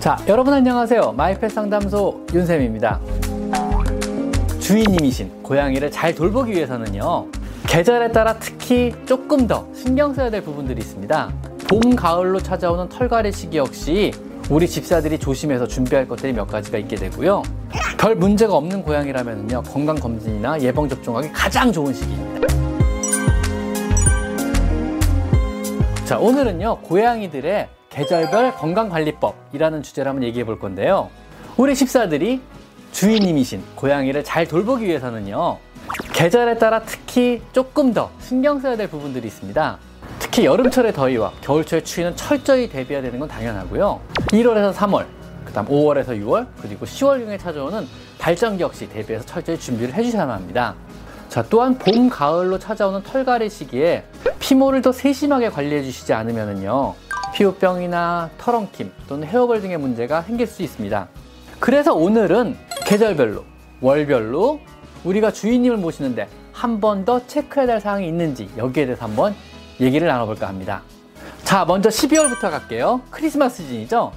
자, 여러분 안녕하세요. 마이펫 상담소 윤쌤입니다. 주인님이신 고양이를 잘 돌보기 위해서는요. 계절에 따라 특히 조금 더 신경 써야 될 부분들이 있습니다. 봄, 가을로 찾아오는 털갈이 시기 역시 우리 집사들이 조심해서 준비할 것들이 몇 가지가 있게 되고요. 별 문제가 없는 고양이라면요. 건강검진이나 예방접종하기 가장 좋은 시기입니다. 자, 오늘은요. 고양이들의 계절별 건강관리법이라는 주제를 한번 얘기해 볼 건데요. 우리 집사들이 주인님이신 고양이를 잘 돌보기 위해서는요. 계절에 따라 특히 조금 더 신경 써야 될 부분들이 있습니다. 특히 여름철의 더위와 겨울철의 추위는 철저히 대비해야 되는 건 당연하고요. 1월에서 3월, 그 다음 5월에서 6월, 그리고 10월경에 찾아오는 발전기 역시 대비해서 철저히 준비를 해주셔야만 합니다. 자, 또한 봄, 가을로 찾아오는 털갈이 시기에 피모를 더 세심하게 관리해 주시지 않으면요 피부병이나 털엉킴 또는 헤어벌 등의 문제가 생길 수 있습니다. 그래서 오늘은 계절별로, 월별로 우리가 주인님을 모시는데 한 번 더 체크해야 될 사항이 있는지 여기에 대해서 한번 얘기를 나눠볼까 합니다. 자, 먼저 12월부터 갈게요. 크리스마스 시즌이죠?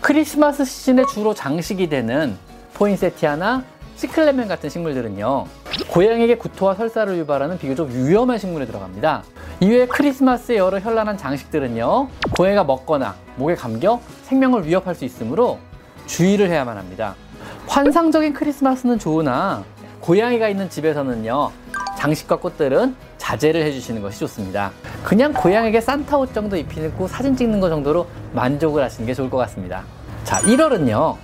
크리스마스 시즌에 주로 장식이 되는 포인세티아나 시클레멘 같은 식물들은요. 고양이에게 구토와 설사를 유발하는 비교적 위험한 식물에 들어갑니다. 이외에 크리스마스의 여러 현란한 장식들은요. 고양이가 먹거나 목에 감겨 생명을 위협할 수 있으므로 주의를 해야만 합니다. 환상적인 크리스마스는 좋으나 고양이가 있는 집에서는요. 장식과 꽃들은 자제를 해주시는 것이 좋습니다. 그냥 고양이에게 산타 옷 정도 입히고 사진 찍는 것 정도로 만족을 하시는 게 좋을 것 같습니다. 자, 1월은요.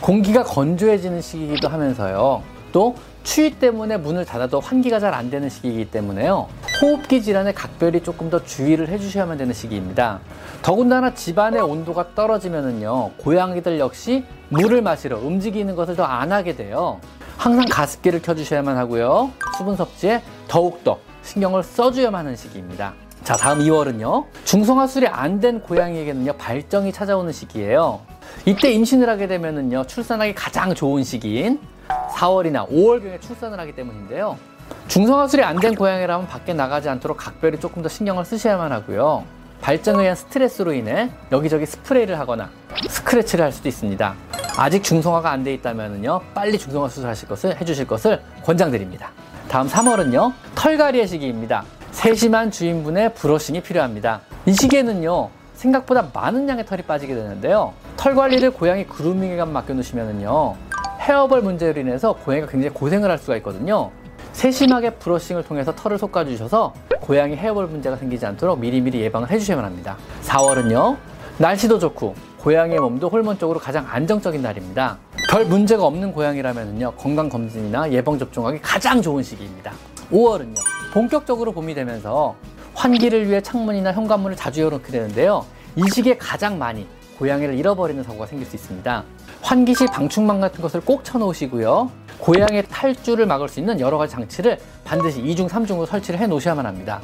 공기가 건조해지는 시기이기도 하면서요. 또 추위 때문에 문을 닫아도 환기가 잘 안 되는 시기이기 때문에요. 호흡기 질환에 각별히 조금 더 주의를 해주셔야만 되는 시기입니다. 더군다나 집안의 온도가 떨어지면은요. 고양이들 역시 물을 마시러 움직이는 것을 더 안 하게 돼요. 항상 가습기를 켜주셔야만 하고요. 수분 섭취에 더욱더 신경을 써줘야만 하는 시기입니다. 자, 다음 2월은요. 중성화술이 안 된 고양이에게는요, 발정이 찾아오는 시기예요. 이때 임신을 하게 되면은요, 출산하기 가장 좋은 시기인 4월이나 5월경에 출산을 하기 때문인데요. 중성화술이 안 된 고양이라면 밖에 나가지 않도록 각별히 조금 더 신경을 쓰셔야만 하고요. 발정에 의한 스트레스로 인해 여기저기 스프레이를 하거나 스크래치를 할 수도 있습니다. 아직 중성화가 안 돼 있다면요 빨리 중성화 수술하실 것을 해주실 것을 권장드립니다. 다음 3월은요 털갈이의 시기입니다. 세심한 주인분의 브러싱이 필요합니다. 이 시기에는요 생각보다 많은 양의 털이 빠지게 되는데요 털 관리를 고양이 그루밍에만 맡겨놓으시면요 헤어벌 문제로 인해서 고양이가 굉장히 고생을 할 수가 있거든요. 세심하게 브러싱을 통해서 털을 솎아주셔서 고양이 헤어벌 문제가 생기지 않도록 미리미리 예방을 해주셔야만 합니다. 4월은요 날씨도 좋고 고양이의 몸도 호르몬적으로 가장 안정적인 날입니다. 별 문제가 없는 고양이라면요 건강검진이나 예방접종하기 가장 좋은 시기입니다. 5월은요 본격적으로 봄이 되면서 환기를 위해 창문이나 현관문을 자주 열어놓게 되는데요. 이 시기에 가장 많이 고양이를 잃어버리는 사고가 생길 수 있습니다. 환기시 방충망 같은 것을 꼭 쳐놓으시고요. 고양이의 탈주를 막을 수 있는 여러 가지 장치를 반드시 2중, 3중으로 설치를 해 놓으셔야만 합니다.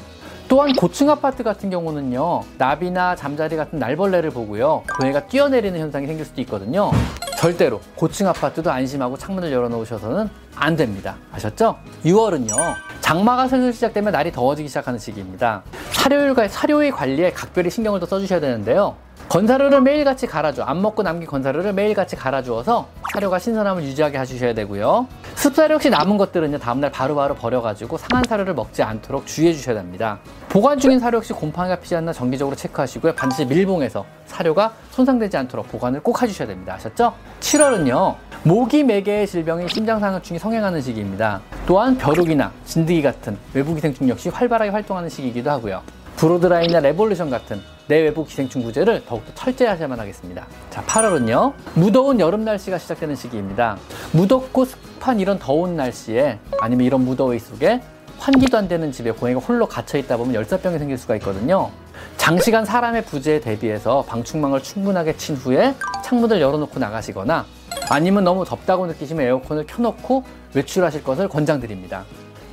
또한 고층 아파트 같은 경우는요 나비나 잠자리 같은 날벌레를 보고요 고양이가 뛰어내리는 현상이 생길 수도 있거든요 절대로 고층 아파트도 안심하고 창문을 열어놓으셔서는 안 됩니다 아셨죠? 6월은요 장마가 슬슬 시작되면 날이 더워지기 시작하는 시기입니다 사료율과 사료의 관리에 각별히 신경을 더 써주셔야 되는데요 건사료를 매일같이 갈아줘. 안 먹고 남긴 건사료를 매일같이 갈아주어서 사료가 신선함을 유지하게 해주셔야 되고요. 습사료 혹시 남은 것들은요 다음날 바로바로 버려가지고 상한 사료를 먹지 않도록 주의해 주셔야 됩니다. 보관 중인 사료 혹시 곰팡이가 피지 않나 정기적으로 체크하시고요. 반드시 밀봉해서 사료가 손상되지 않도록 보관을 꼭 해주셔야 됩니다. 아셨죠? 7월은요 모기 매개의 질병인 심장사상충증이 성행하는 시기입니다. 또한 벼룩이나 진드기 같은 외부 기생충 역시 활발하게 활동하는 시기이기도 하고요. Broadline이나 Revolution 같은 내외부 기생충 구제를 더욱더 철저히 하셔야만 하겠습니다. 자, 8월은요. 무더운 여름 날씨가 시작되는 시기입니다. 무덥고 습한 이런 더운 날씨에 아니면 이런 무더위 속에 환기도 안 되는 집에 고양이가 홀로 갇혀 있다 보면 열사병이 생길 수가 있거든요. 장시간 사람의 부재에 대비해서 방충망을 충분하게 친 후에 창문을 열어놓고 나가시거나 아니면 너무 덥다고 느끼시면 에어컨을 켜놓고 외출하실 것을 권장드립니다.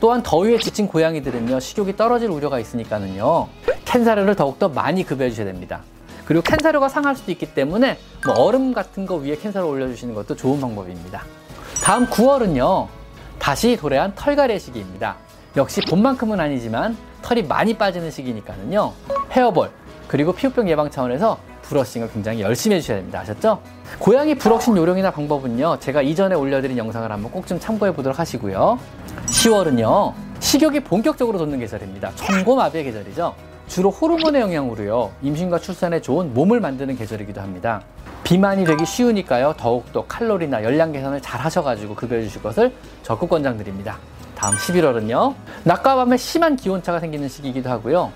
또한 더위에 지친 고양이들은요 식욕이 떨어질 우려가 있으니까는요 캔사료를 더욱더 많이 급여해 주셔야 됩니다. 그리고 캔사료가 상할 수도 있기 때문에 뭐 얼음 같은 거 위에 캔사료 올려주시는 것도 좋은 방법입니다. 다음 9월은요. 다시 도래한 털갈이 시기입니다. 역시 봄만큼은 아니지만 털이 많이 빠지는 시기니까는요. 헤어볼 그리고 피부병 예방 차원에서 브러싱을 굉장히 열심히 해주셔야 됩니다. 아셨죠? 고양이 브러싱 요령이나 방법은요. 제가 이전에 올려드린 영상을 한번 꼭 좀 참고해 보도록 하시고요. 10월은요. 식욕이 본격적으로 돋는 계절입니다. 청고마비의 계절이죠. 주로 호르몬의 영향으로요. 임신과 출산에 좋은 몸을 만드는 계절이기도 합니다. 비만이 되기 쉬우니까요. 더욱더 칼로리나 열량 계산을 잘 하셔가지고 급여해 주실 것을 적극 권장드립니다. 다음 11월은요. 낮과 밤에 심한 기온차가 생기는 시기이기도 하고요.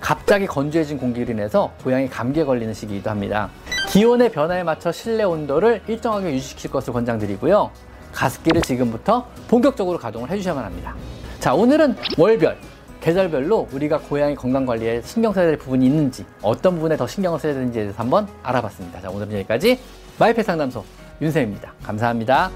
갑자기 건조해진 공기로 인해서 고양이 감기에 걸리는 시기이기도 합니다. 기온의 변화에 맞춰 실내 온도를 일정하게 유지시킬 것을 권장드리고요. 가습기를 지금부터 본격적으로 가동을 해주셔야만 합니다. 자, 오늘은 월별, 계절별로 우리가 고양이 건강 관리에 신경 써야 될 부분이 있는지, 어떤 부분에 더 신경을 써야 되는지에 대해서 한번 알아봤습니다. 자, 오늘은 여기까지 마이펫 상담소 윤쌤입니다. 감사합니다.